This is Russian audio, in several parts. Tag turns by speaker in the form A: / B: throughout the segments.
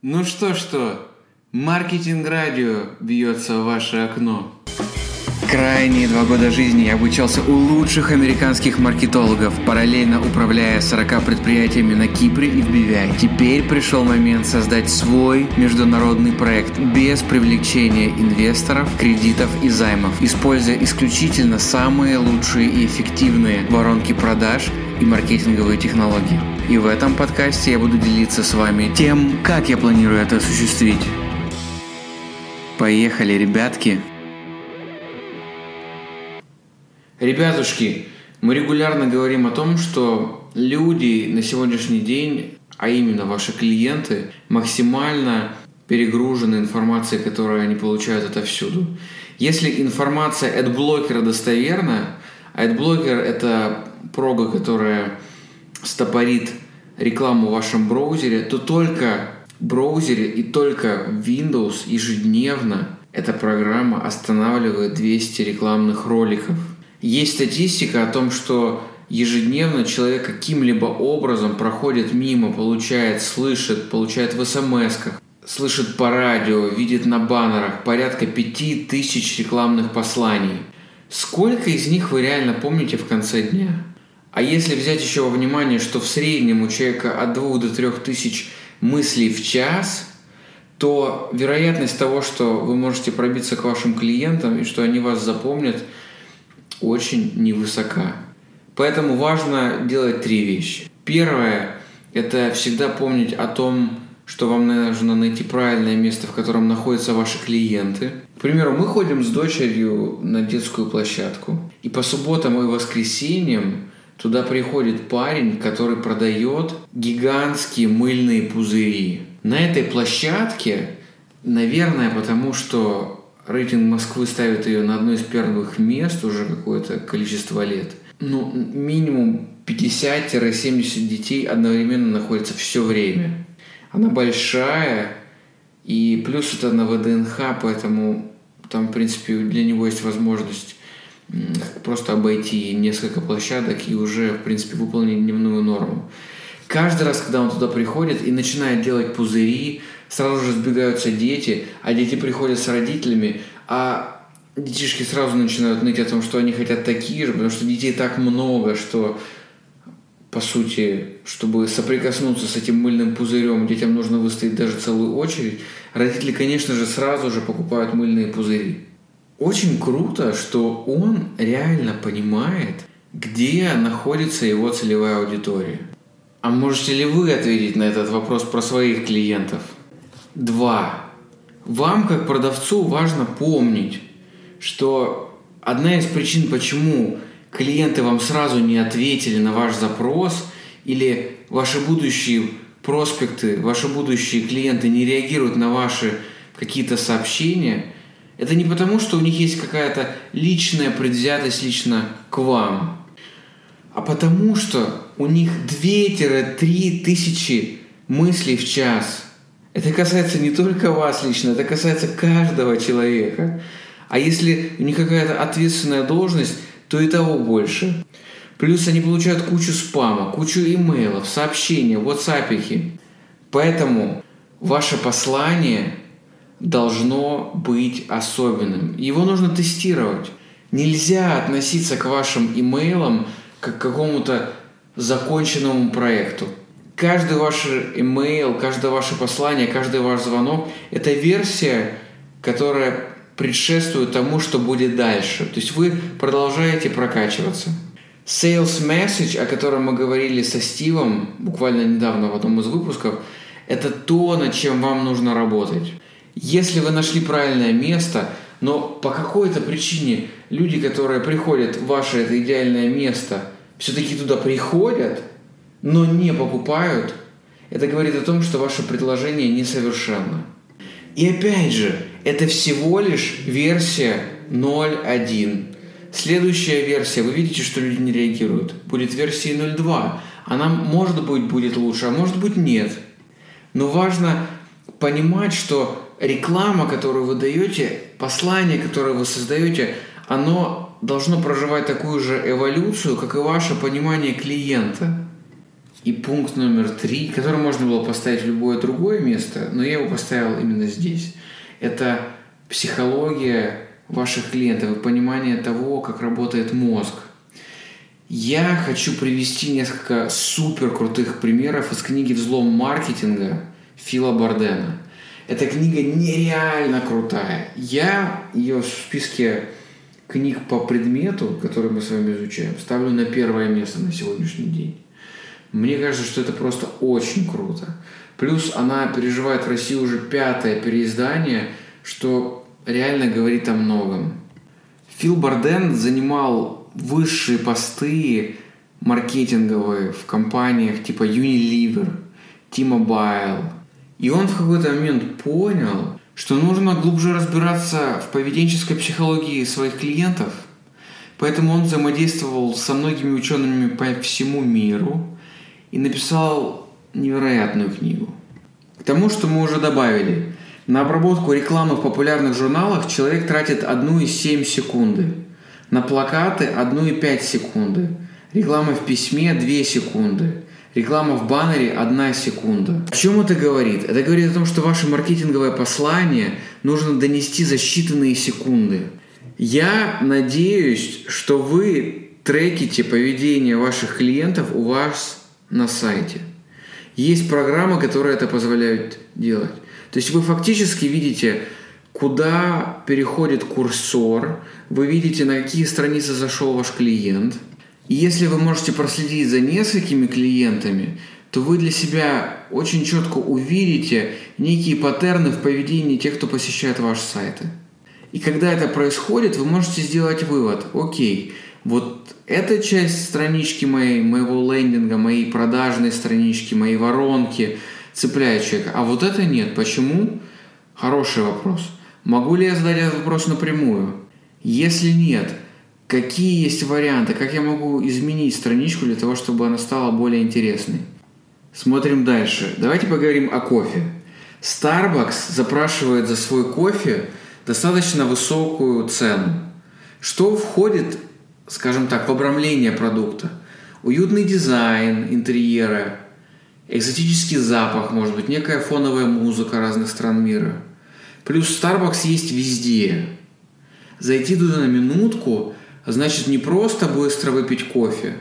A: Ну что-что, маркетинг-радио бьется в ваше окно. Крайние два года жизни я обучался у лучших американских маркетологов, параллельно управляя 40 предприятиями на Кипре и в BVI. Теперь пришел момент создать свой международный проект без привлечения инвесторов, кредитов и займов, используя исключительно самые лучшие и эффективные воронки продаж и маркетинговые технологии. И в этом подкасте я буду делиться с вами тем, как я планирую это осуществить. Поехали, ребятки! Ребятушки, мы регулярно говорим о том, что люди на сегодняшний день, а именно ваши клиенты, максимально перегружены информацией, которую они получают отовсюду. Если информация от блокера достоверна, а AdBlocker – это прога, которая стопорит рекламу в вашем браузере, то только в браузере и только Windows ежедневно эта программа останавливает 200 рекламных роликов – есть статистика о том, что ежедневно человек каким-либо образом проходит мимо, получает, слышит, получает в смс слышит по радио, видит на баннерах порядка пяти тысяч рекламных посланий. Сколько из них вы реально помните в конце дня? А если взять еще во внимание, что в среднем у человека от двух до трех тысяч мыслей в час, то вероятность того, что вы можете пробиться к вашим клиентам и что они вас запомнят – очень невысока. Поэтому важно делать три вещи. Первое – это всегда помнить о том, что вам нужно найти правильное место, в котором находятся ваши клиенты. К примеру, мы ходим с дочерью на детскую площадку, и по субботам и воскресеньям туда приходит парень, который продает гигантские мыльные пузыри. На этой площадке, наверное, потому что Рейтинг Москвы ставит ее на одно из первых мест уже какое-то количество лет. Ну, минимум 50-70 детей одновременно находятся все время. Она большая, и плюс это на ВДНХ, поэтому там, в принципе, для него есть возможность просто обойти несколько площадок и уже, в принципе, выполнить дневную норму. Каждый раз, когда он туда приходит и начинает делать пузыри, сразу же сбегаются дети, а дети приходят с родителями, а детишки сразу начинают ныть о том, что они хотят такие же, потому что детей так много, что по сути, чтобы соприкоснуться с этим мыльным пузырем, детям нужно выстоять даже целую очередь. Родители, конечно же, сразу же покупают мыльные пузыри. Очень круто, что он реально понимает, где находится его целевая аудитория. А можете ли вы ответить на этот вопрос про своих клиентов? Два. Вам, как продавцу, важно помнить, что одна из причин, почему клиенты вам сразу не ответили на ваш запрос или ваши будущие проспекты, ваши будущие клиенты не реагируют на ваши какие-то сообщения, это не потому, что у них есть какая-то личная предвзятость лично к вам, а потому что у них 2-3 тысячи мыслей в час – это касается не только вас лично, это касается каждого человека. А если у них какая-то ответственная должность, то и того больше. Плюс они получают кучу спама, кучу имейлов, сообщений, ватсапихи. Поэтому ваше послание должно быть особенным. Его нужно тестировать. Нельзя относиться к вашим имейлам как к какому-то законченному проекту каждый ваш email, каждое ваше послание, каждый ваш звонок – это версия, которая предшествует тому, что будет дальше. То есть вы продолжаете прокачиваться. Sales message, о котором мы говорили со Стивом буквально недавно в одном из выпусков, это то, над чем вам нужно работать. Если вы нашли правильное место, но по какой-то причине люди, которые приходят в ваше это идеальное место, все-таки туда приходят – но не покупают, это говорит о том, что ваше предложение несовершенно. И опять же, это всего лишь версия 0.1. Следующая версия, вы видите, что люди не реагируют, будет версия 0.2. Она, может быть, будет лучше, а может быть, нет. Но важно понимать, что реклама, которую вы даете, послание, которое вы создаете, оно должно проживать такую же эволюцию, как и ваше понимание клиента – И пункт номер три, который можно было поставить в любое другое место, но я его поставил именно здесь. Это психология ваших клиентов и понимание того, как работает мозг. Я хочу привести несколько супер крутых примеров из книги «Взлом маркетинга» Фила Бардена. Эта книга нереально крутая. Я ее в списке книг по предмету, который мы с вами изучаем, ставлю на первое место на сегодняшний день. Мне кажется, что это просто очень круто. Плюс она переживает в России уже пятое переиздание, что реально говорит о многом. Фил Барден занимал высшие посты маркетинговые в компаниях типа Unilever, T-Mobile. И он в какой-то момент понял, что нужно глубже разбираться в поведенческой психологии своих клиентов. Поэтому он взаимодействовал со многими учеными по всему миру и написал невероятную книгу. К тому, что мы уже добавили, на обработку рекламы в популярных журналах человек тратит 1,7 секунды. На плакаты 1,5 секунды. Реклама в письме 2 секунды. Реклама в баннере 1 секунда. О чем это говорит? Это говорит о том, что ваше маркетинговое послание нужно донести за считанные секунды. Я надеюсь, что вы треките поведение ваших клиентов у вас на сайте. Есть программы, которые это позволяют делать. То есть вы фактически видите, куда переходит курсор, вы видите, на какие страницы зашел ваш клиент. И если вы можете проследить за несколькими клиентами, то вы для себя очень четко увидите некие паттерны в поведении тех, кто посещает ваши сайты. И когда это происходит, вы можете сделать вывод, окей, вот эта часть странички моей, моего лендинга, моей продажной странички, моей воронки – цепляет человека, а вот это нет. Почему? Хороший вопрос. Могу ли я задать этот вопрос напрямую? Если нет, какие есть варианты, как я могу изменить страничку для того, чтобы она стала более интересной? Смотрим дальше. Давайте поговорим о кофе. Starbucks запрашивает за свой кофе достаточно высокую цену. Что входит, скажем так, в обрамление продукта? Уютный дизайн интерьера, экзотический запах, может быть, некая фоновая музыка разных стран мира. Плюс Starbucks есть везде. Зайти туда на минутку значит не просто быстро выпить кофе.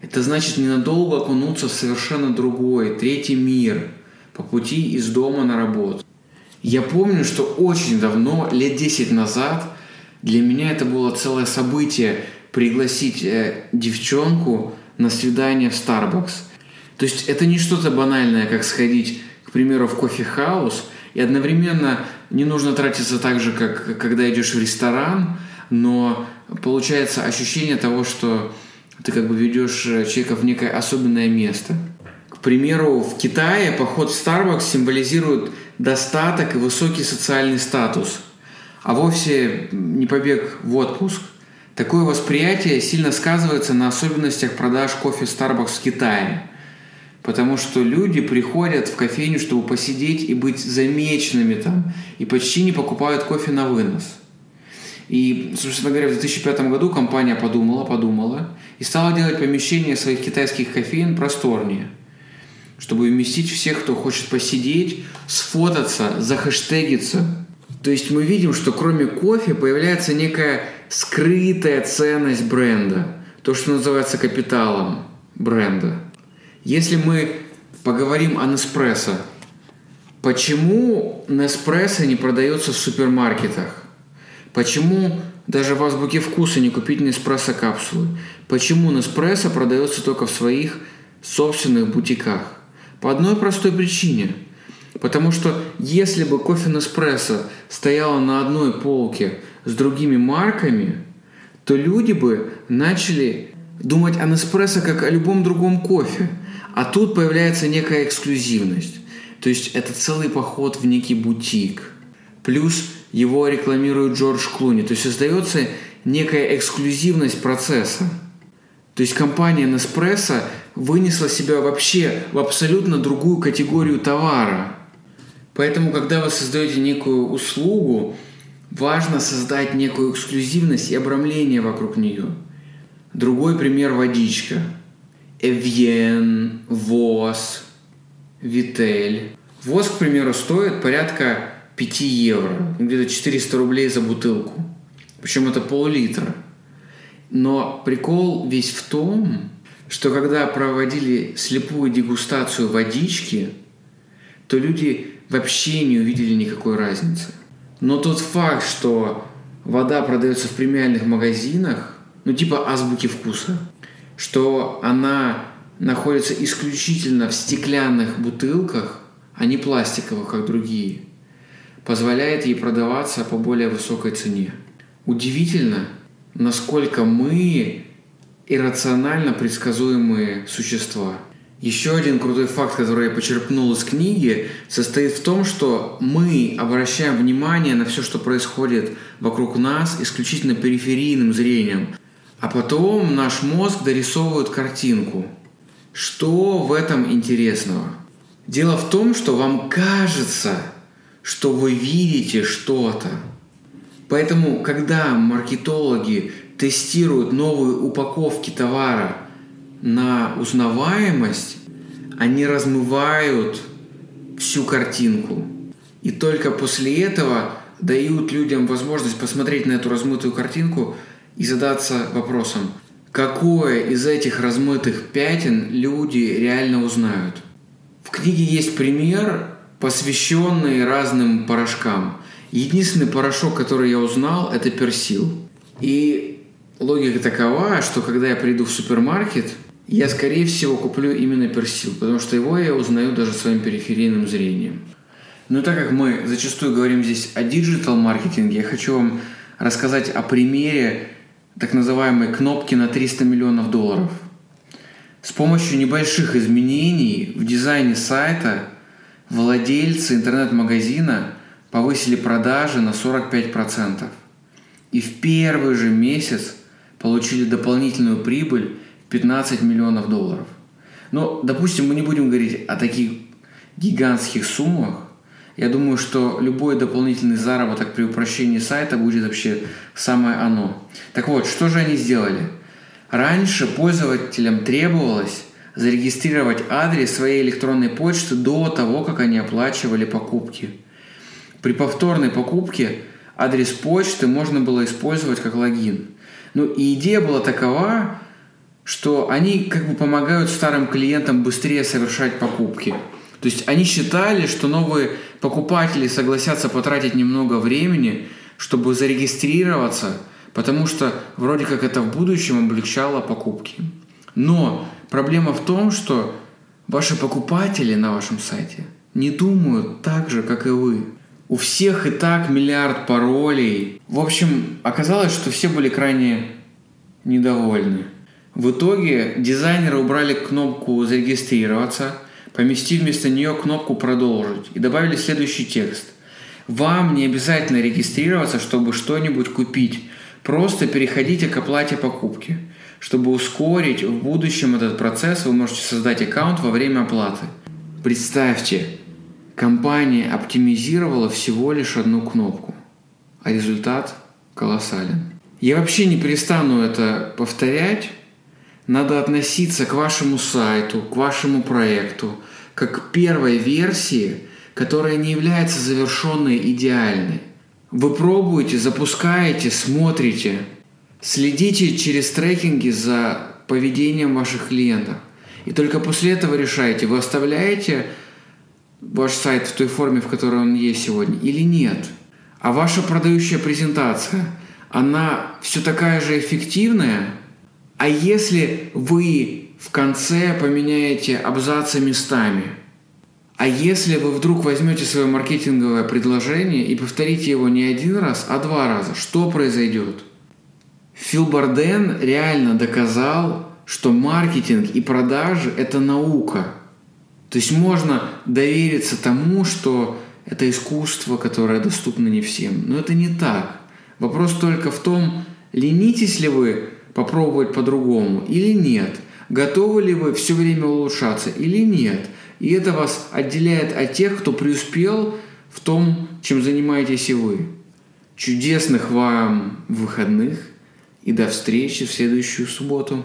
A: Это значит ненадолго окунуться в совершенно другой, третий мир по пути из дома на работу. Я помню, что очень давно, лет 10 назад, для меня это было целое событие пригласить э, девчонку на свидание в Starbucks – то есть это не что-то банальное, как сходить, к примеру, в кофе-хаус, и одновременно не нужно тратиться так же, как когда идешь в ресторан, но получается ощущение того, что ты как бы ведешь человека в некое особенное место. К примеру, в Китае поход в Starbucks символизирует достаток и высокий социальный статус, а вовсе не побег в отпуск. Такое восприятие сильно сказывается на особенностях продаж кофе Starbucks в Китае – Потому что люди приходят в кофейню, чтобы посидеть и быть замеченными там, и почти не покупают кофе на вынос. И, собственно говоря, в 2005 году компания подумала, подумала и стала делать помещение своих китайских кофеин просторнее, чтобы вместить всех, кто хочет посидеть, сфотаться, захэштегиться. То есть мы видим, что кроме кофе появляется некая скрытая ценность бренда, то, что называется капиталом бренда – если мы поговорим о Неспрессо, почему Неспрессо не продается в супермаркетах? Почему даже в азбуке вкуса не купить Неспрессо капсулы? Почему Неспрессо продается только в своих собственных бутиках? По одной простой причине. Потому что если бы кофе Неспрессо стояло на одной полке с другими марками, то люди бы начали думать о Неспрессо как о любом другом кофе. А тут появляется некая эксклюзивность. То есть это целый поход в некий бутик. Плюс его рекламирует Джордж Клуни. То есть создается некая эксклюзивность процесса. То есть компания Nespresso вынесла себя вообще в абсолютно другую категорию товара. Поэтому, когда вы создаете некую услугу, важно создать некую эксклюзивность и обрамление вокруг нее. Другой пример – водичка – Эвьен, ВОЗ, Витель. ВОЗ, к примеру, стоит порядка 5 евро, где-то 400 рублей за бутылку. Причем это пол-литра. Но прикол весь в том, что когда проводили слепую дегустацию водички, то люди вообще не увидели никакой разницы. Но тот факт, что вода продается в премиальных магазинах, ну типа азбуки вкуса, что она находится исключительно в стеклянных бутылках, а не пластиковых, как другие, позволяет ей продаваться по более высокой цене. Удивительно, насколько мы иррационально предсказуемые существа. Еще один крутой факт, который я почерпнул из книги, состоит в том, что мы обращаем внимание на все, что происходит вокруг нас, исключительно периферийным зрением. А потом наш мозг дорисовывает картинку. Что в этом интересного? Дело в том, что вам кажется, что вы видите что-то. Поэтому, когда маркетологи тестируют новые упаковки товара на узнаваемость, они размывают всю картинку. И только после этого дают людям возможность посмотреть на эту размытую картинку и задаться вопросом, какое из этих размытых пятен люди реально узнают. В книге есть пример, посвященный разным порошкам. Единственный порошок, который я узнал, это персил. И логика такова, что когда я приду в супермаркет, я, скорее всего, куплю именно персил, потому что его я узнаю даже своим периферийным зрением. Но так как мы зачастую говорим здесь о диджитал-маркетинге, я хочу вам рассказать о примере так называемой кнопки на 300 миллионов долларов. С помощью небольших изменений в дизайне сайта владельцы интернет-магазина повысили продажи на 45%. И в первый же месяц получили дополнительную прибыль в 15 миллионов долларов. Но, допустим, мы не будем говорить о таких гигантских суммах. Я думаю, что любой дополнительный заработок при упрощении сайта будет вообще самое оно. Так вот, что же они сделали? Раньше пользователям требовалось зарегистрировать адрес своей электронной почты до того, как они оплачивали покупки. При повторной покупке адрес почты можно было использовать как логин. Ну и идея была такова, что они как бы помогают старым клиентам быстрее совершать покупки. То есть они считали, что новые покупатели согласятся потратить немного времени, чтобы зарегистрироваться, потому что вроде как это в будущем облегчало покупки. Но проблема в том, что ваши покупатели на вашем сайте не думают так же, как и вы. У всех и так миллиард паролей. В общем, оказалось, что все были крайне недовольны. В итоге дизайнеры убрали кнопку «Зарегистрироваться», поместив вместо нее кнопку «Продолжить» и добавили следующий текст. Вам не обязательно регистрироваться, чтобы что-нибудь купить. Просто переходите к оплате покупки. Чтобы ускорить в будущем этот процесс, вы можете создать аккаунт во время оплаты. Представьте, компания оптимизировала всего лишь одну кнопку, а результат колоссален. Я вообще не перестану это повторять. Надо относиться к вашему сайту, к вашему проекту, как к первой версии, которая не является завершенной идеальной. Вы пробуете, запускаете, смотрите, следите через трекинги за поведением ваших клиентов. И только после этого решаете, вы оставляете ваш сайт в той форме, в которой он есть сегодня, или нет. А ваша продающая презентация, она все такая же эффективная. А если вы в конце поменяете абзацы местами, а если вы вдруг возьмете свое маркетинговое предложение и повторите его не один раз, а два раза, что произойдет? Фил Барден реально доказал, что маркетинг и продажи – это наука – то есть можно довериться тому, что это искусство, которое доступно не всем. Но это не так. Вопрос только в том, ленитесь ли вы попробовать по-другому или нет. Готовы ли вы все время улучшаться или нет. И это вас отделяет от тех, кто преуспел в том, чем занимаетесь и вы. Чудесных вам выходных и до встречи в следующую субботу.